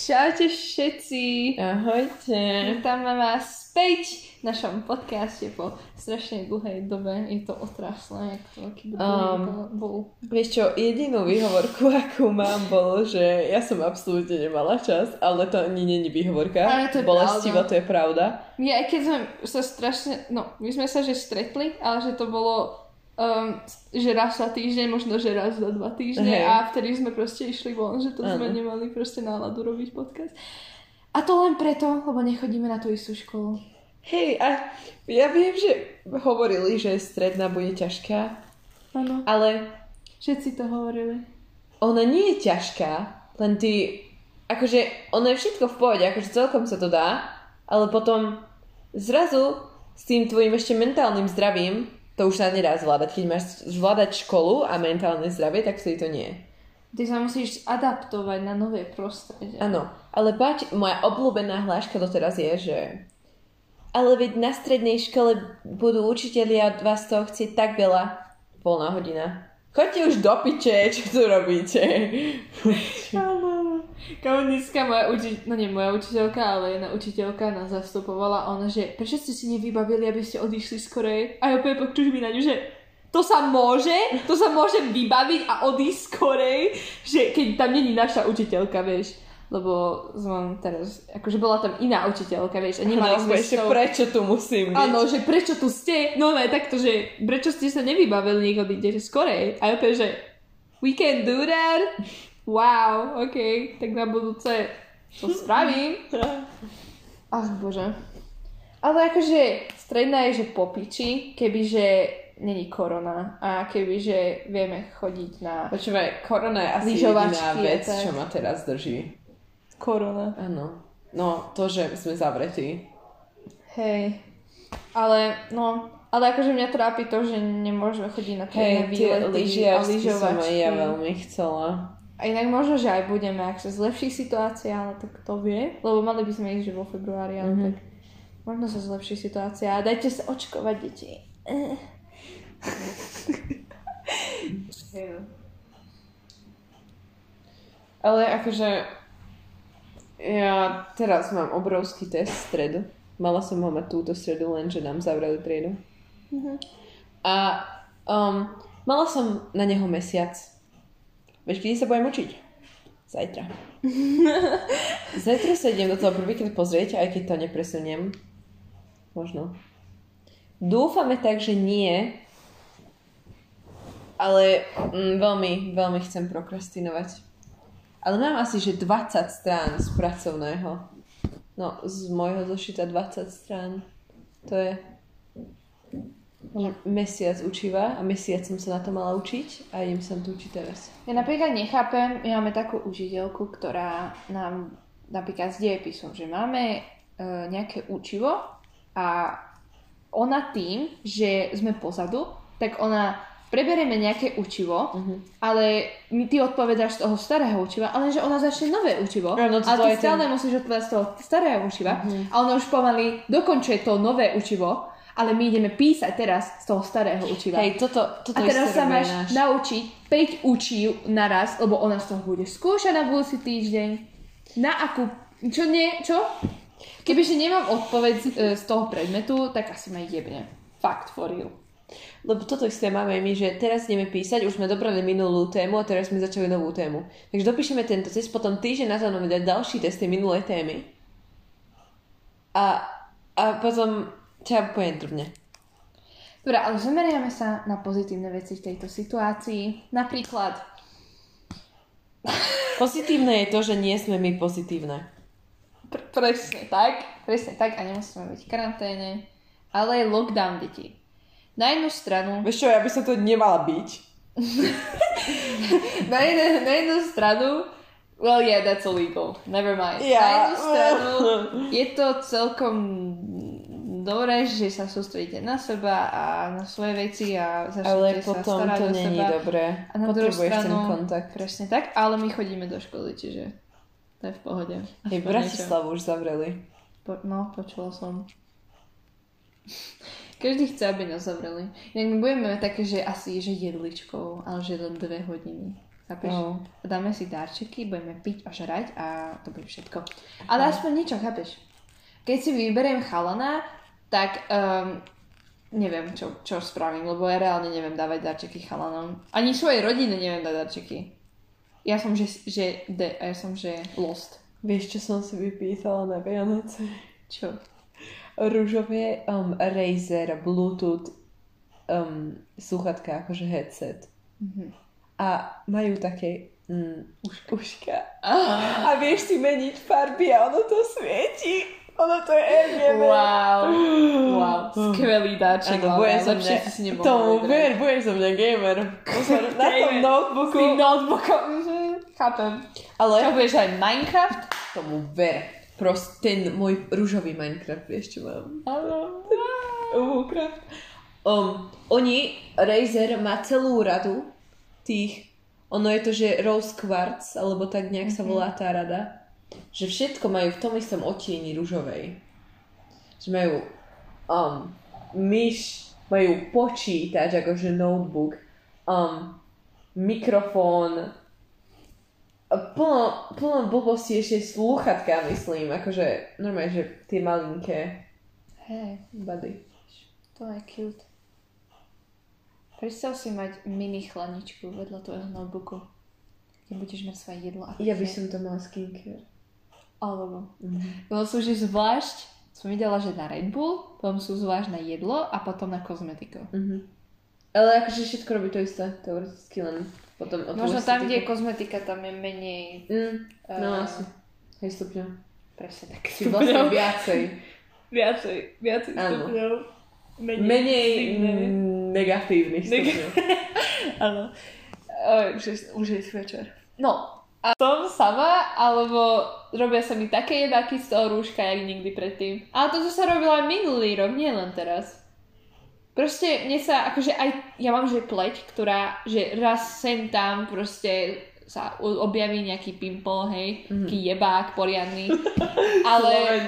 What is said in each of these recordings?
Čaute všetci. Ahojte. Vítame vás späť v našom podcaste po strašne dlhej dobe. Je to otrasné, ako aký um, bol. Vieš čo, jedinú výhovorku, akú mám, bolo, že ja som absolútne nemala čas, ale to ani není výhovorka. Ale to je Bolestivo, pravda. to je pravda. My aj keď sme sa strašne, no, my sme sa že stretli, ale že to bolo um, že raz za týždeň, možno že raz za dva týždne Hej. a vtedy sme proste išli von, že to sme Áno. nemali proste náladu robiť podcast. A to len preto, lebo nechodíme na tú istú školu. Hej, a ja viem, že hovorili, že stredná bude ťažká, Áno. ale Všetci to hovorili. ona nie je ťažká, len ty, akože ono je všetko v pohode, akože celkom sa to dá, ale potom zrazu s tým tvojim ešte mentálnym zdravím to už sa nedá zvládať. Keď máš zvládať školu a mentálne zdravie, tak vtedy to nie. Ty sa musíš adaptovať na nové prostredie. Áno, ale páči, moja obľúbená hláška doteraz je, že ale veď na strednej škole budú učitelia od vás toho chcieť tak veľa. Polná hodina. Choďte už do piče, čo tu robíte? Kámo, dneska moja uči... no nie moja učiteľka, ale jedna učiteľka nás zastupovala a ona, že prečo ste si nevybavili, aby ste odišli skorej? A ja úplne počuť mi na ňu, že to sa môže, to sa môže vybaviť a odísť skorej, že keď tam není naša učiteľka, vieš. Lebo som teraz, akože bola tam iná učiteľka, vieš, a nemali No, sme ešte tou- prečo tu musím byť? Áno, že prečo tu ste? No ne, takto, že prečo ste sa nevybavili, nech odídete skorej. A ja že we can do that? Wow, ok, tak na budúce to spravím. Ach bože. Ale akože stredná je, že po piči, kebyže není korona a kebyže vieme chodiť na Počúvaj, korona je asi Lyžovačky jediná vec, tak. čo ma teraz drží. korona. Áno. No, to, že sme zavretí. Hej. Ale, no, ale akože mňa trápi to, že nemôžeme chodiť na tie výlety a lyžiarsky som lyžovačky. aj ja veľmi chcela. A inak možno, že aj budeme, ak sa zlepší situácia, ale tak to vie. Lebo mali by sme ísť že vo februári, ale Mhm. tak možno sa zlepší situácia. A dajte sa očkovať, deti. Ale akože ja teraz mám obrovský test v stredu. Mala som ho mať túto stredu, lenže nám zavreli triedu. Mhm. A um, mala som na neho mesiac. Vieš, kedy sa budem učiť? Zajtra. Zajtra sa idem do toho prvýkrát pozrieť, aj keď to nepresuniem. Možno. Dúfame tak, že nie. Ale mm, veľmi, veľmi chcem prokrastinovať. Ale mám asi, že 20 strán z pracovného. No, z môjho zošita 20 strán. To je mesiac učiva a mesiac som sa na to mala učiť a idem sa na to učiť teraz. Ja napríklad nechápem, my máme takú učiteľku, ktorá nám napríklad s dejepisom, že máme e, nejaké učivo a ona tým, že sme pozadu, tak ona preberieme nejaké učivo, Mhm. ale my ty odpovedáš z toho starého učiva, ale že ona začne nové učivo, to ale ty je ten- stále musíš odpovedať z toho starého učiva Mhm. a ona už pomaly dokončuje to nové učivo, ale my ideme písať teraz z toho starého učiva. Hej, toto, toto A teraz sa máš náš. naučiť 5 učív naraz, lebo ona z toho bude skúšať na budúci týždeň. Na akú... Čo nie? Čo? Kebyže nemám odpoveď z, e, z toho predmetu, tak asi ma jebne. Fakt, for real. Lebo toto isté máme my, že teraz ideme písať, už sme dobrali minulú tému a teraz sme začali novú tému. Takže dopíšeme tento test, potom týždeň na to dať ďalší test tej minulej témy. A, a potom ťa poviem drvne. Dobre, ale zameriame sa na pozitívne veci v tejto situácii. Napríklad, Pozitívne je to, že nie sme my pozitívne. pr- presne tak, presne tak a nemusíme byť v karanténe, ale je lockdown deti. Na jednu stranu Vieš čo, ja by som to nemala byť. na, jednu, na jednu stranu, well yeah, that's illegal, never mind. Na Ja. jednu stranu je to celkom dobré, že sa sústredíte na seba a na svoje veci a Ale začnete sa potom starať to o není seba. dobré. A na druhú Potrebuješ ten stranu, kontakt. presne tak, ale my chodíme do školy, čiže to je v pohode. Aspoň Bratislavu už zavreli. Po, no, počula som. Každý chce, aby nás zavreli. Inak my budeme také, že asi, že jedličkou, ale že len dve hodiny. Chápeš? No. Dáme si darčeky, budeme piť a žrať a to bude všetko. Ale aspoň niečo, chápeš? Keď si vyberiem chalana, tak um, neviem, čo, čo spravím, lebo ja reálne neviem dávať darčeky chalanom. Ani svojej rodine neviem dať darčeky. Ja som, že, že, de, ja som, že lost. Vieš, čo som si vypýtala na Vianoce? Čo? Rúžové um, Razer Bluetooth um, sluchatka, akože headset. Mhm. A majú také mm, uška. uška. A vieš si meniť farby a ono to svieti. Ono to je RGB. Wow. Wow. Skvelý dáček. Áno, Laura. bude som mňa, si si nemohla tomu vybrať. ver, bude som mňa gamer. Pozor, na tom notebooku. S tým notebookom. Mhm, chápem. Ale Čo budeš aj Minecraft? tomu ver. Proste ten môj rúžový Minecraft, vieš čo mám? Áno. Minecraft. Um, oni, Razer má celú radu tých, ono je to, že Rose Quartz, alebo tak nejak sa volá tá rada, že všetko majú v tom istom otieni rúžovej. Že majú um, myš, majú počítač, akože notebook, um, mikrofón, plno, plno blbosti ešte sluchatka, myslím, akože normálne, že tie malinké Hej, bady. to je cute. Predstav si mať mini chlaničku vedľa tvojho notebooku. Keď budeš mať svoje jedlo a Ja by som to mala skincare. Alebo. Mhm. No sú, že zvlášť, som videla, že na Red Bull, potom sú zvlášť na jedlo a potom na kozmetiku. Mhm. Ale akože všetko robí to isté, teoreticky len potom od Možno tam, kde je kozmetika, tam je menej... Mm, no eh, asi. Hej, stupňov. Presne tak. Či vlastne viacej. Viacej, viacej stupňov. Menej, Menej negatívnych Neg- stupňov. Áno. Už je, už je večer. No, a som sama, alebo robia sa mi také jedáky z toho rúška, jak nikdy predtým. Ale toto sa robilo aj minulý rok, nie len teraz. Proste mne sa, akože aj, ja mám že pleť, ktorá, že raz sem tam proste sa objaví nejaký pimpol, hej, mm. taký jebák poriadny. Ale,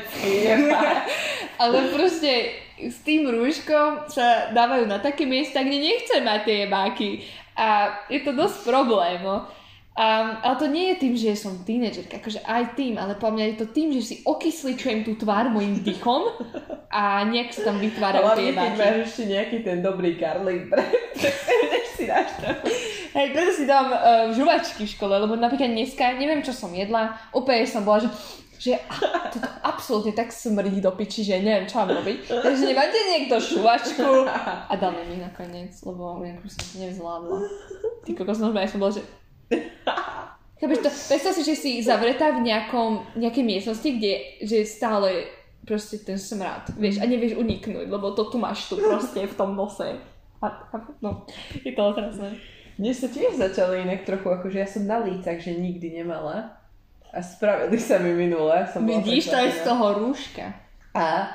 ale proste s tým rúškom sa dávajú na také miesta, kde nechcem mať tie jebáky. A je to dosť problém, no. A, ale to nie je tým, že som tínedžerka, akože aj tým, ale po mňa je to tým, že si okysličujem tú tvár mojim dychom a nejak sa tam vytvárajú tie Hlavne keď máš ešte nejaký ten dobrý garlic bread, tak si dáš tam. Hej, preto si dám uh, žuvačky v škole, lebo napríklad dneska, neviem čo som jedla, úplne som bola, že že a, toto absolútne tak smrdí do piči, že neviem, čo mám robiť. Takže nemáte niekto šuvačku? A dáme mi nakoniec, lebo nejako som to nevzládla. Ty kokos, normálne som bola, že... Chápeš to? Predstav si, že si zavretá v nejakom, nejakej miestnosti, kde že je stále proste ten smrad, vieš, a nevieš uniknúť, lebo to tu máš tu proste v tom nose. A, a no, je to otrasné. Mne sa tiež začali inak trochu, akože ja som na lícach, že nikdy nemala. A spravili sa mi minule. Som Vidíš, to je z toho rúška. A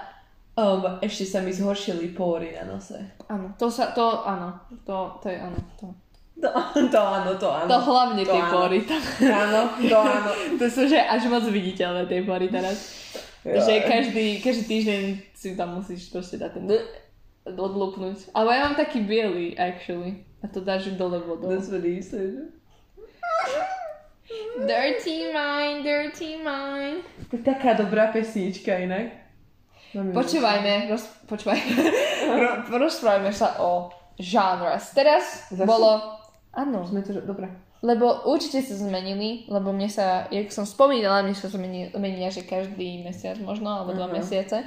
um, ešte sa mi zhoršili pory na nose. Áno, to sa, to, áno, to, to je áno, to. To, to áno, to áno. To hlavne To tie áno. pory. To, Áno, to áno. to sú že až moc viditeľné tie pory teraz. Že každý, každý týždeň si tam musíš proste dať ten odlúpnuť. Ale ja mám taký biely, actually. A to dáš dole vodou. What he said. Dirty mind, dirty mind. To je taká dobrá pesnička inak. Veľmi Počúvajme, roz, počúvajme. Ro, rozprávajme sa o žánras. Teraz Zase? bolo... Áno. Sme to, dobré. Lebo určite sa zmenili, lebo mne sa, jak som spomínala, mne sa zmení, menia, že každý mesiac možno, alebo dva Mhm. mesiace.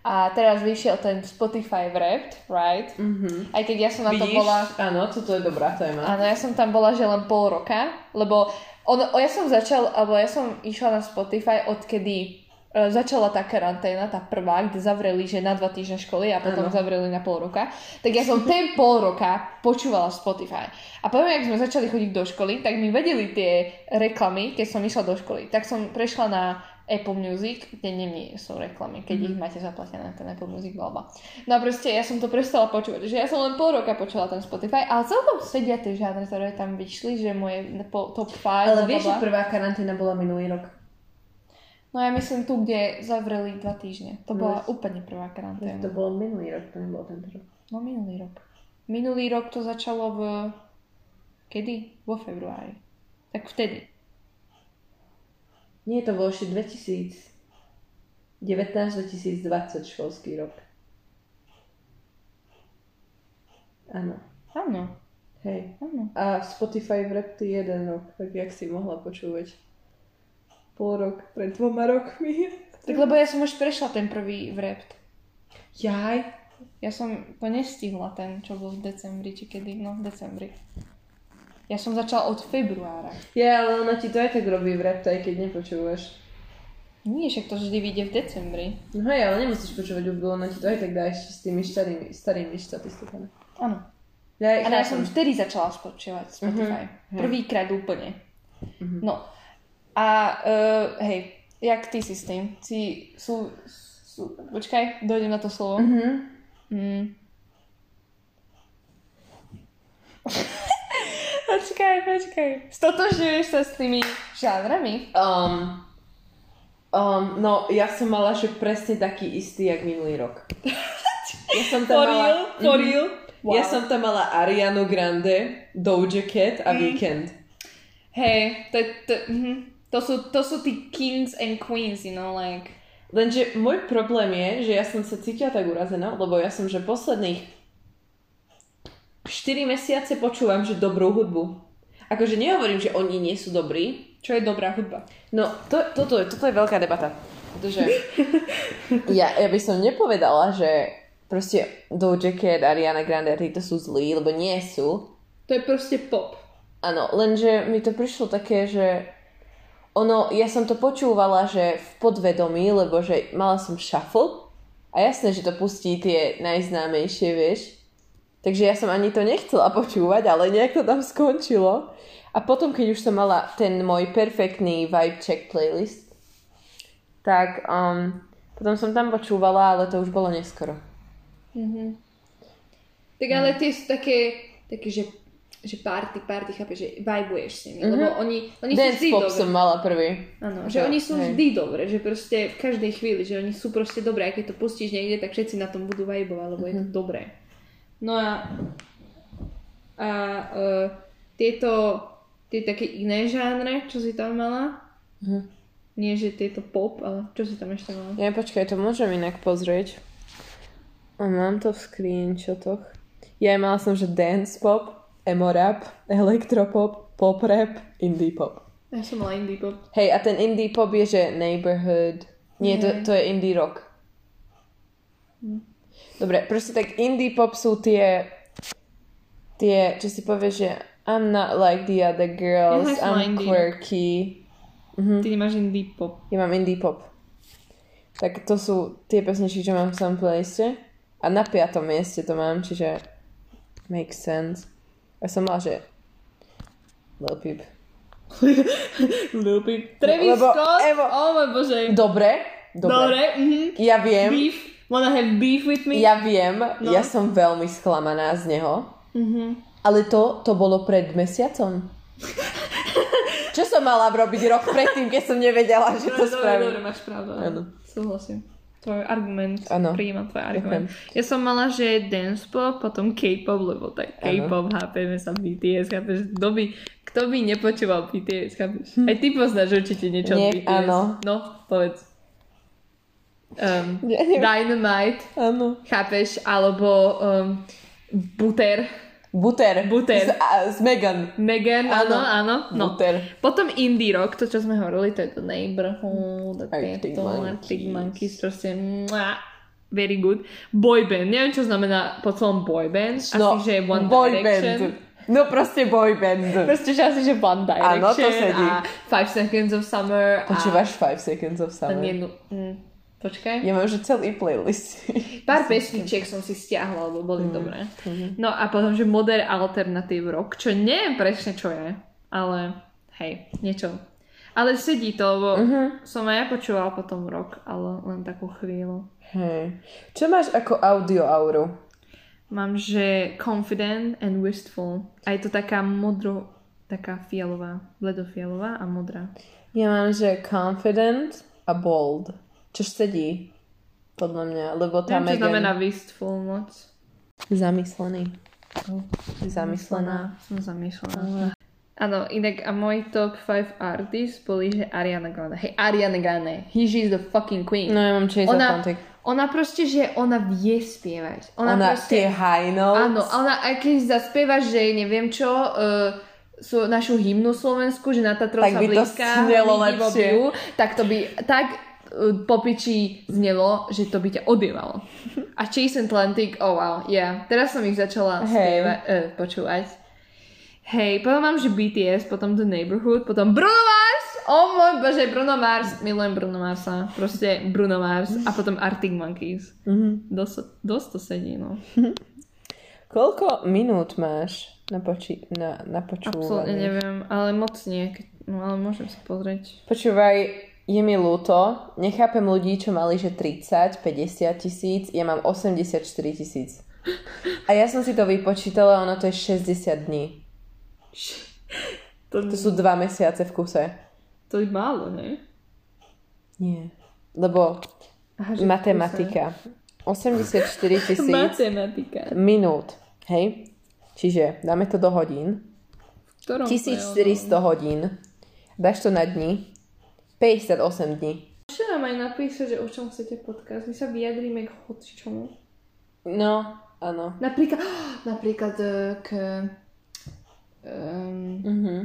A teraz vyšiel ten Spotify Wrapped, right? Mhm. Aj keď ja som na to Vidíš? bola... Áno, toto je dobrá téma. Áno, ja som tam bola, že len pol roka, lebo on, ja som začal, alebo ja som išla na Spotify, odkedy začala tá karanténa, tá prvá, kde zavreli, že na dva týždne školy a potom Áno. zavreli na pol roka, tak ja som ten pol roka počúvala Spotify. A potom, jak sme začali chodiť do školy, tak mi vedeli tie reklamy, keď som išla do školy. Tak som prešla na Apple Music, kde nie sú reklamy, keď Mhm. ich máte zaplatené ten Apple Music, balba. No a proste ja som to prestala počúvať, že ja som len pol roka počula ten Spotify, ale celkom sedia tie žánre, ktoré tam vyšli, že moje top 5, Ale vieš, že prvá karanténa bola minulý rok. No ja myslím tu, kde zavreli dva týždne. To No, bola úplne prvá karanténa. To bolo minulý rok, to nebolo tento rok. No minulý rok. Minulý rok to začalo v... Kedy? Vo februári. Tak vtedy. Nie, to bolo ešte 2019-2020 školský rok. Áno. Áno, Hej. áno. A Spotify v repty jeden rok, tak jak si mohla počúvať? Pol rok pred dvoma rokmi. Tak lebo ja som už prešla ten prvý vrept. Jaj. Ja som to nestihla ten, čo bol v decembri, či kedy, no v decembri. Ja som začala od februára. Ja, ale ona ti to aj tak robí v repte, aj keď nepočúvaš. Nie, však to vždy vyjde v decembri. No hej, ale nemusíš počúvať obdobie, ona ti to aj tak dá ešte s tými starými, starými štatistikami. Áno. Ja, A ja som vtedy začala spočívať Spotify. Mhm. Prvýkrát úplne. Mhm. No. A uh, hej, jak ty si s tým? Si sú, sú... Počkaj, dojdem na to slovo. Mhm. Mm. počkaj, počkaj. Stotožňuješ sa s tými žánrami? Um, um, no, ja som mala, že presne taký istý, jak minulý rok. Ja som tam For mala... real? For Mhm. real? Wow. Ja som tam mala Arianu Grande, Doja Cat a Mm. Weekend. Hej, to, to, mhm. To, sú, to sú tí kings and queens, you know, like... Lenže môj problém je, že ja som sa cítila tak urazená, lebo ja som, že posledných 4 mesiace počúvam, že dobrú hudbu. Akože nehovorím, že oni nie sú dobrí. Čo je dobrá hudba? No, to, toto, je, toto je veľká debata. Pretože ja, ja by som nepovedala, že proste Doja Cat, Ariana Grande, títo sú zlí, lebo nie sú. To je proste pop. Áno, lenže mi to prišlo také, že ono, ja som to počúvala, že v podvedomí, lebo že mala som shuffle a jasné, že to pustí tie najznámejšie, vieš. Takže ja som ani to nechcela počúvať, ale nejak to tam skončilo. A potom, keď už som mala ten môj perfektný vibe check playlist, tak um, potom som tam počúvala, ale to už bolo neskoro. Mhm. Tak ale tie sú také, také že, že party, party, chápeš, že vibuješ s nimi, lebo oni, oni sú Dance vždy pop som mala prvý. Áno, že oni sú hej. vždy dobré, že proste v každej chvíli, že oni sú proste dobré, aj keď to pustíš niekde, tak všetci na tom budú vibovať, lebo je to dobré. No a, a uh, tieto, tie také iné žánre, čo si tam mala, Mhm. nie že tieto pop, ale čo si tam ešte mala? Ja počkaj, to môžem inak pozrieť. A mám to v screenshotoch. Ja mala som, že dance pop, emo rap, elektropop, pop rap, indie pop. Ja som mala indie pop. Hej, a ten indie pop je, že neighborhood. Nie, to, Nie. to je indie rock. Dobre, proste tak indie pop sú tie tie, čo si povieš, že I'm not like the other girls, Ja I'm quirky. Mhm. Ty nemáš indie pop. Ja mám indie pop. Tak to sú tie pesničky, čo mám v samplace. A na piatom mieste to mám, čiže makes sense. A som mala, že Lil Peep. Lil Peep. Travis Lebo Scott? Evo- Oh môj bože. Dobre, dobre. Dobre, mhm. Ja viem, Beef. Wanna have beef with me? ja viem, No. ja som veľmi sklamaná z neho. Mhm. Ale to, to bolo pred mesiacom. Čo som mala robiť rok predtým, keď som nevedela, že to Dobre, dobre, spravím? dobre, máš pravdu. Áno. Súhlasím. Tvoj argument, Áno. prijímam tvoj argument. Ja som mala, že dance pop, potom K-pop, lebo tak. K-pop, chápeme sa BTS, chápeš, kto by, kto by nepočúval BTS, chápeš? Aj ty poznáš určite niečo Nie, BTS. áno. No, povedz. Um, Ja. Dynamite, Áno. chápeš, alebo um, Butter, Buter. Buter. Z, a, z Megan. Megan, áno, Áno. No. Buter. Potom indie rock, to čo sme hovorili, to je to Neighborhood, Arctic tieto, Monkeys. Monkeys, proste mua, very good. Boy band, neviem čo znamená po celom boy band, No, asi že One boy Direction. band. No proste boy band. Proste, že asi, že One Direction Áno, to sedí. a Five Seconds of Summer Počúvaš 5 Seconds of a Summer? ten jednu, mm, počkaj. Ja mám, že celý playlist. Pár pesničiek som si stiahla, lebo boli Mm. dobré. No a potom, že modern alternatív rock, čo neviem presne čo je, ale hej, niečo. Ale sedí to, lebo Mhm. som aj ja počúvala potom rok, ale len takú chvíľu. Hej. Čo máš ako audio auru? Mám, že confident and wistful. A je to taká modro, taká fialová, bledofialová a modrá. Ja mám, že confident a bold. Čo sedí? Podľa mňa, lebo tá Neviem, Megan... znamená wistful moc. Zamyslený. Zamyslená. Som zamýšľaná. Áno, inak a môj top 5 artists boli, že Ariana Grande. Hej, Ariana Grande. He, she's the fucking queen. No ja mám Chase Ona- Atlantic. Ona proste, že ona vie spievať. Ona, Ona, proste... tie high notes. Áno, ona aj keď zaspieva, že neviem čo, uh, sú našu hymnu Slovensku, že na Tatrov Tak sa by to blízka, lidi lepšie. bobiu, tak to by tak popiči znelo, že to by ťa odievalo. A Chase Atlantic, oh wow, yeah. Teraz som ich začala Hej. spievať, uh, počúvať. Hej, potom mám, že BTS, potom The Neighborhood, potom Bruno Mars! Oh môj bože, Bruno Mars. Milujem Bruno Marsa. Proste Bruno Mars. A potom Arctic Monkeys. Mhm. Dosť, dosť to sedí, no. Koľko minút máš na, poči- na, na Absolutne počúvanie? neviem, ale moc nie. No ale môžem sa pozrieť. Počúvaj, je mi ľúto, nechápem ľudí, čo mali že 30, 50 tisíc, ja mám 84 tisíc. A ja som si to vypočítala, ono to je 60 dní. To, To sú dva mesiace v kuse. to je málo, ne? Nie. Lebo Aha, matematika. 84 tisíc Matematika. minút. Hej? Čiže dáme to do hodín. V ktorom to je 1400 hodín. Dáš to na dni. 58 dní. Môžete nám aj napísať, že o čom chcete podcast. My sa vyjadríme k hocičomu. No, áno. Napríklad, napríklad eh, k um, Mhm.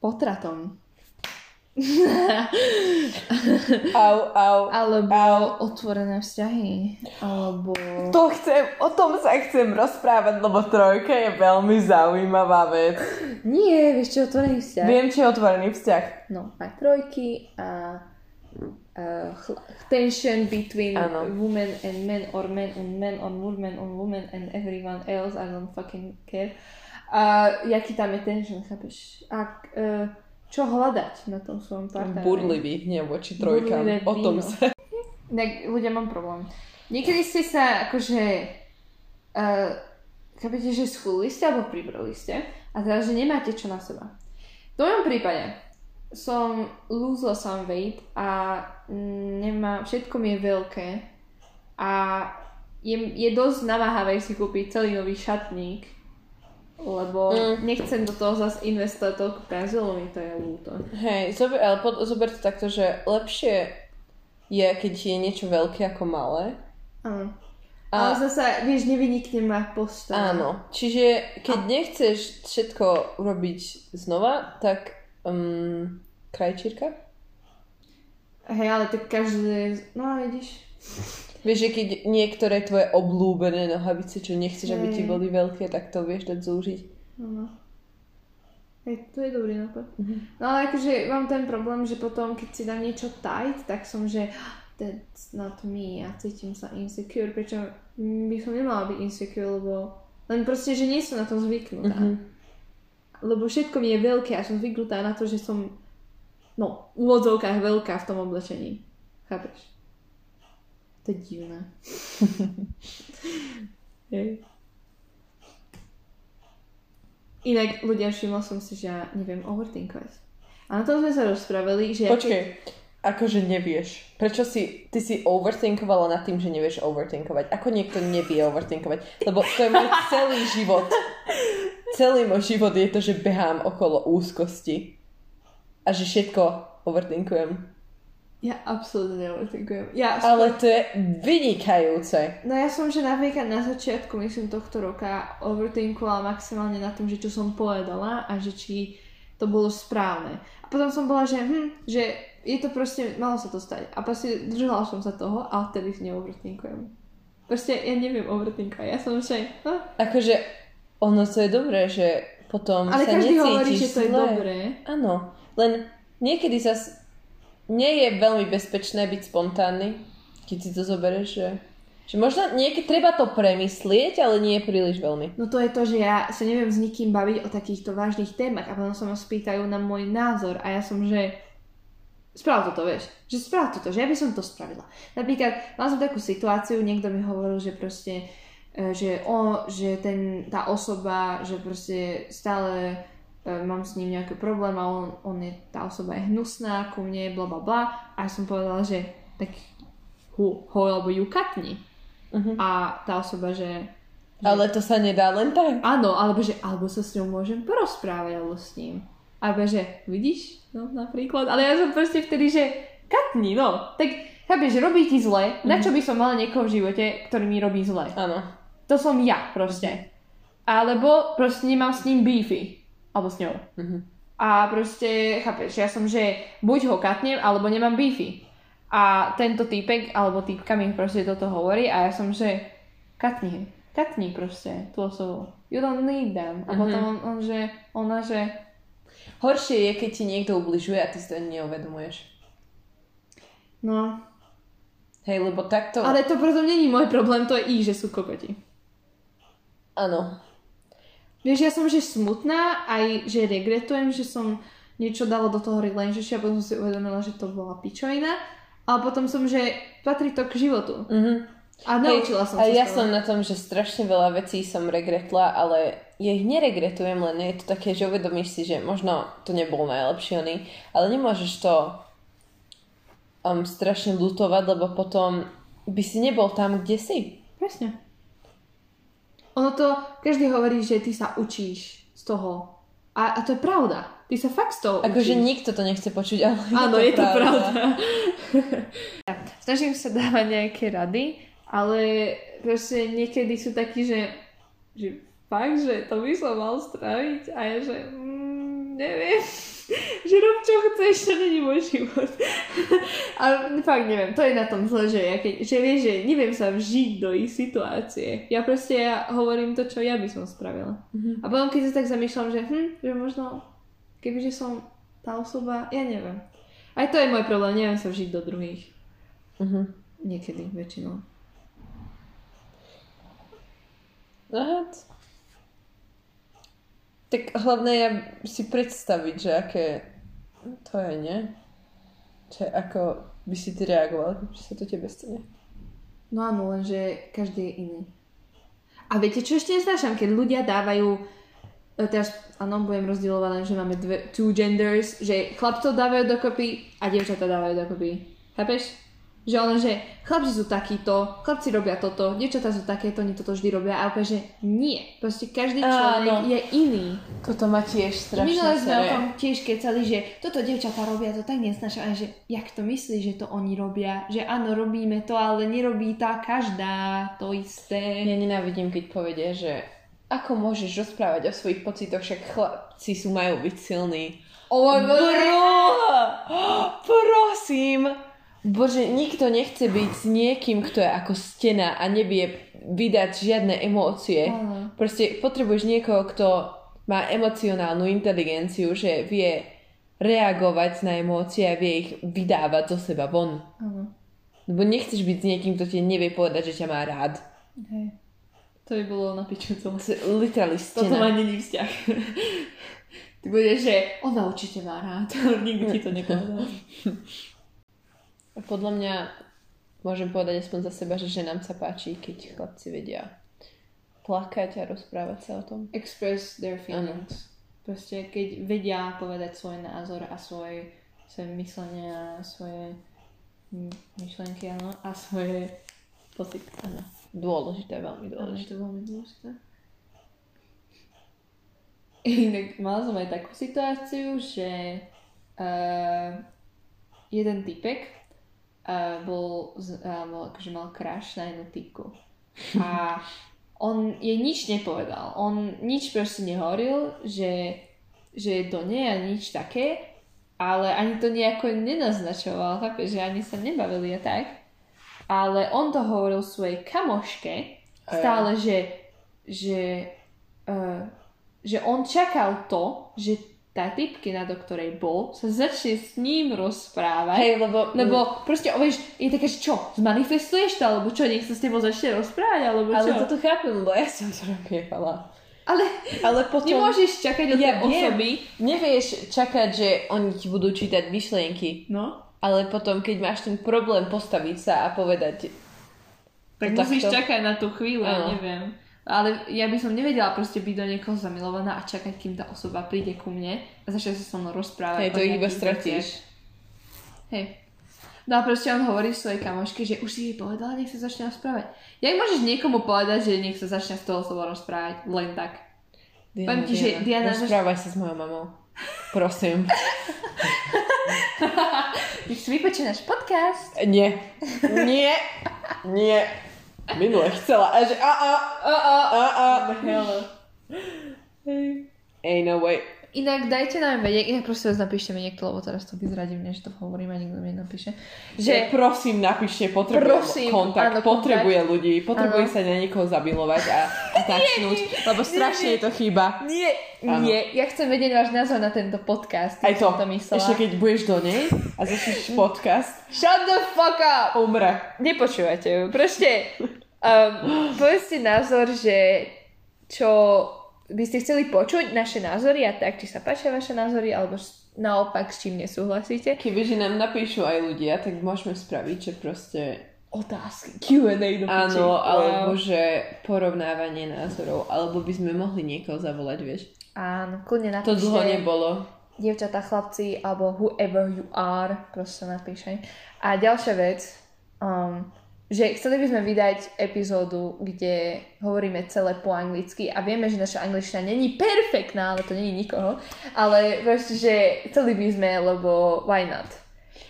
potratom. Au, au. Alebo Au. otvorené vzťahy. Alebo... To chcem, o tom sa chcem rozprávať, lebo trojka je veľmi zaujímavá vec. Nie, vieš čo, otvorený vzťah. Viem, či je otvorený vzťah. No, aj trojky a uh, tension between Áno. women and men or men and men on women on women and everyone else, I don't fucking care. A jaký tam je tension, chápeš? A uh, čo hľadať na tom svojom partnerovi? Burlivý hnev voči trojkám. O tom sa... Tak ľudia mám problém. Niekedy ste sa akože uh, chápete, že schudli ste alebo pribrali ste a teraz, že nemáte čo na seba. V mojom prípade som lúzla som weight a nemá, všetko mi je veľké a je, je dosť namáhavé si kúpiť celý nový šatník, lebo Mm. nechcem do toho zase investovať toľko peniazy, lebo mi to je ľúto. Hej, zober, ale pod, zober to takto, že lepšie je, keď je niečo veľké ako malé. Áno. A- Ale zase, vieš, nevynikne ma postav. Áno, čiže keď nechceš všetko urobiť znova, tak um, krajčírka? Hej, ale tak každý... No a vidíš. Vieš, že keď niektoré tvoje oblúbené nohavice, čo nechceš, aby ti Hej. boli veľké, tak to vieš dať zúžiť. No. To je dobrý nápad. Mhm. No ale akože mám ten problém, že potom, keď si dám niečo tight, tak som, že that's not me a cítim sa insecure, pričom by som nemala byť insecure, lebo len proste, že nie som na to zvyknutá. Mhm. Lebo všetko mi je veľké a som zvyknutá na to, že som no, v úvodzovkách veľká v tom oblečení. Chápeš? To je divné. Hej. Inak ľudia, všimla som si, že ja neviem overthinkovať. A na tom sme sa rozprávali, že... ja Počkej, akože nevieš. Prečo si, ty si overthinkovala nad tým, že nevieš overthinkovať? Ako niekto nevie overthinkovať? Lebo to je môj celý život. Celý môj život je to, že behám okolo úzkosti. A že všetko overthinkujem. Ja absolútne neoverthinkujem. Ja Ale to je vynikajúce. No ja som, že napríklad na začiatku, myslím, tohto roka overthinkovala maximálne na tom, že čo som povedala a že či to bolo správne. A potom som bola, že hm, že je to proste, malo sa to stať. A proste držala som sa toho a odtedy neoverthinkujem. Proste ja neviem overthinkovať. Ja som že... Hm. Akože ono to je dobré, že potom Ale sa každý necítiš hovorí, že to je dobré. Áno, len niekedy sa nie je veľmi bezpečné byť spontánny, keď si to zoberieš, že, že možno niekedy treba to premyslieť, ale nie príliš veľmi. No to je to, že ja sa neviem s nikým baviť o takýchto vážnych témach a potom sa ma spýtajú na môj názor a ja som, že sprav toto, vieš, že sprav toto, že ja by som to spravila. Napríklad, mal som takú situáciu, niekto mi hovoril, že proste, e, že, o, že ten, tá osoba, že proste stále mám s ním nejaký problém a on, on je, tá osoba je hnusná ku mne, bla bla bla a ja som povedala, že tak ho, ho alebo ju katni. Mhm. A tá osoba, že Ale to sa nedá len tak. Áno, alebo že alebo sa s ňou môžem porozprávať alebo s ním. Alebo že, vidíš, no napríklad. Ale ja som proste vtedy, že katni, no. Tak chápeš, robí ti zle. Na čo by som mala niekoho v živote, ktorý mi robí zle? Áno. To som ja proste. Alebo proste nemám s ním beefy. Alebo s ňou. Mhm. A proste, chápeš, ja som, že buď ho katnem, alebo nemám beefy. A tento týpek, alebo týpka mi proste toto hovorí a ja som, že katni, katni proste tú osobu. You don't need them. A potom on, on, že, ona, že Horšie je, keď ti niekto ubližuje a ty si to ani neuvedomuješ. no, Hej, lebo takto... ale to preto není môj problém, to je ich, že sú kokoti. Áno. Vieš, ja som že smutná, aj že regretujem, že som niečo dala do toho relationship a potom som si uvedomila, že to bola pičovina. A potom som, že patrí to k životu. Mhm. A naučila som a sa ja z toho. som na tom, že strašne veľa vecí som regretla, ale ja ich neregretujem, len je to také, že uvedomíš si, že možno to nebol najlepší oný, ale nemôžeš to um, strašne lutovať, lebo potom by si nebol tam, kde si. Presne. Ono to, každý hovorí, že ty sa učíš z toho. A, a to je pravda. Ty sa fakt z toho Akože nikto to nechce počuť, ale Áno, je to pravda. Snažím sa dávať nejaké rady, ale proste niekedy sú takí, že, že fakt, že to by som mal spraviť a ja, že mm, neviem, že rob čo chceš, to není môj život. a fakt neviem, to je na tom zle, že, ja keď, že vieš, že neviem sa vžiť do ich situácie. Ja proste ja hovorím to, čo ja by som spravila. Mhm. A potom keď sa tak zamýšľam, že hm, že možno kebyže som tá osoba, ja neviem. Aj to je môj problém, neviem sa vžiť do druhých. Mhm. Niekedy, väčšinou. Aha. Tak hlavné je si predstaviť, že aké to je, nie? Že ako by si ty reagoval, keď sa to tebe stane. No áno, lenže každý je iný. A viete, čo ešte neznášam? Keď ľudia dávajú e, teraz, áno, budem rozdielovať že máme dve, two genders, že chlapcov dávajú dokopy a dievčatá dávajú dokopy. Chápeš? Že ono, že chlapci sú takíto, chlapci robia toto, dievčatá sú takéto, oni toto vždy robia a úplne, že nie. Proste každý človek Áno. je iný. Toto ma tiež strašne Minule sme o tom tiež kecali, že toto dievčatá robia, to tak nesnášam, ale že jak to myslíš, že to oni robia? Že áno, robíme to, ale nerobí tá každá to isté. Ja nenávidím, keď povede, že ako môžeš rozprávať o svojich pocitoch, však chlapci sú majú byť silní. Oh my God. Bro, prosím. Bože, nikto nechce byť s niekým, kto je ako stena a nevie vydať žiadne emócie. Áno. Proste potrebuješ niekoho, kto má emocionálnu inteligenciu, že vie reagovať na emócie a vie ich vydávať zo seba von. Áno. Lebo nechceš byť s niekým, kto ti nevie povedať, že ťa má rád. Hej. To by bolo na piču celé. Literally Toto má stena. není vzťah. Ty budeš, že ona určite má rád. Nikdy ti to nepovedal. A Podľa mňa môžem povedať aspoň za seba, že ženám sa páči, keď chlapci vedia plakať a rozprávať sa o tom. Express their feelings. Proste, keď vedia povedať svoj názor a svoje, svoje myslenia, svoje mm, myšlenky, áno, a svoje pocity. Áno. Dôležité, veľmi Áno, dôležité. to je veľmi dôležité. Inak mala som aj takú situáciu, že uh, jeden typek uh, bol, uh, bol akože mal crush na jednu typku. A on jej nič nepovedal. On nič proste nehovoril, že, že je do nej a nič také, ale ani to nejako nenaznačoval, chápeš, že ani sa nebavili a tak. Ale on to hovoril svojej kamoške, stále, že, že, uh, že on čakal to, že tá typkina, do ktorej bol, sa začne s ním rozprávať. Hej, lebo... Lebo proste, vieš, je také, že čo, zmanifestuješ to, alebo čo, nech sa s tebou začne rozprávať, alebo čo? Ale toto chápem, lebo ja som to robievala. Ale Ale potom... nemôžeš čakať od Ja tej osoby. Nevieš čakať, že oni ti budú čítať myšlienky, No, ale potom, keď máš ten problém postaviť sa a povedať, tak musíš takto. čakať na tú chvíľu, ja Áno. neviem. Ale ja by som nevedela proste byť do niekoho zamilovaná a čakať, kým tá osoba príde ku mne a začne sa so mnou rozprávať. hej, to iba stratíš. Hej. No a proste on hovorí svojej kamoške, že už si jej povedala, nech sa začne rozprávať. Jak môžeš niekomu povedať, že nech sa začne z toho slova rozprávať? Len tak. Poviem ti, že Diana- Rozprávaj sa s mojou mamou. Prosím. Nech si vypočuje náš podcast. Nie. Nie. Nie. Minule chcela. A že a a A, a, a a. hell. Ain't no way. Inak dajte nám vedieť, inak prosím vás napíšte mi niekto, lebo teraz to vyzradím, než to hovorím a nikto mi napíše. Že Že prosím, napíšte, potrebuje Prosím, kontakt, áno, potrebuje kontakt. ľudí, potrebuje Áno. sa na niekoho zamilovať a, a tačnúť, lebo strašne je to chyba. Nie, Áno. nie, ja chcem vedieť váš názor na tento podcast. Aj to, to myslela. ešte keď budeš do nej a začneš podcast, Shut the fuck up! umre. Nepočúvate ju. Proste, um, povedzte názor, že čo by ste chceli počuť naše názory a tak, či sa páčia vaše názory, alebo naopak s čím nesúhlasíte. Kebyže nám napíšu aj ľudia, tak môžeme spraviť, že proste Otázky, Q&A do áno, Wow. alebo že porovnávanie názorov, alebo by sme mohli niekoho zavolať, vieš. Áno, kľudne To napíšte. dlho nebolo. dievčatá, chlapci, alebo whoever you are, proste napíšaj. A ďalšia vec, um, že chceli by sme vydať epizódu, kde hovoríme celé po anglicky a vieme, že naša angličtina není perfektná, ale to není nikoho, ale proste, že chceli by sme, lebo why not?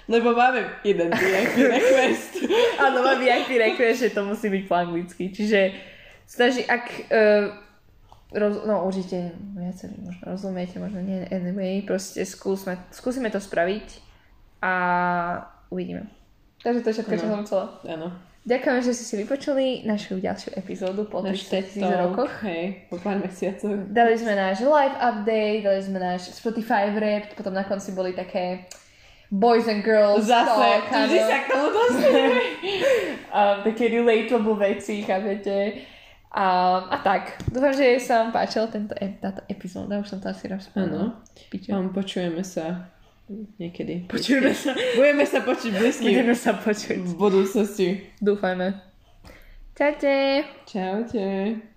Lebo máme jeden VIP request. Áno, mám VIP request, že to musí byť po anglicky, čiže snaží, ak uh, roz, no určite viacerí možno rozumiete, možno nie, anyway, proste skúsme, skúsime to spraviť a uvidíme. Takže to je všetko, čo No. som chcela. Áno. Ďakujem, že ste si vypočuli našu ďalšiu epizódu po Náš 3000 TikTok, rokoch. Hej, po pár mesiacoch. Dali sme náš live update, dali sme náš Spotify rap, potom na konci boli také boys and girls Zase, vždy sa k tomu dostaneme. a také relatable veci, chápete? A, a tak. Dúfam, že sa vám páčila tento, e- táto epizóda. Už som to asi raz Áno. Um, počujeme sa niekedy. Počujeme sa. Budeme sa počuť blízky Budeme sa počuť. v budúcnosti. Dúfajme. Čaute. Čaute.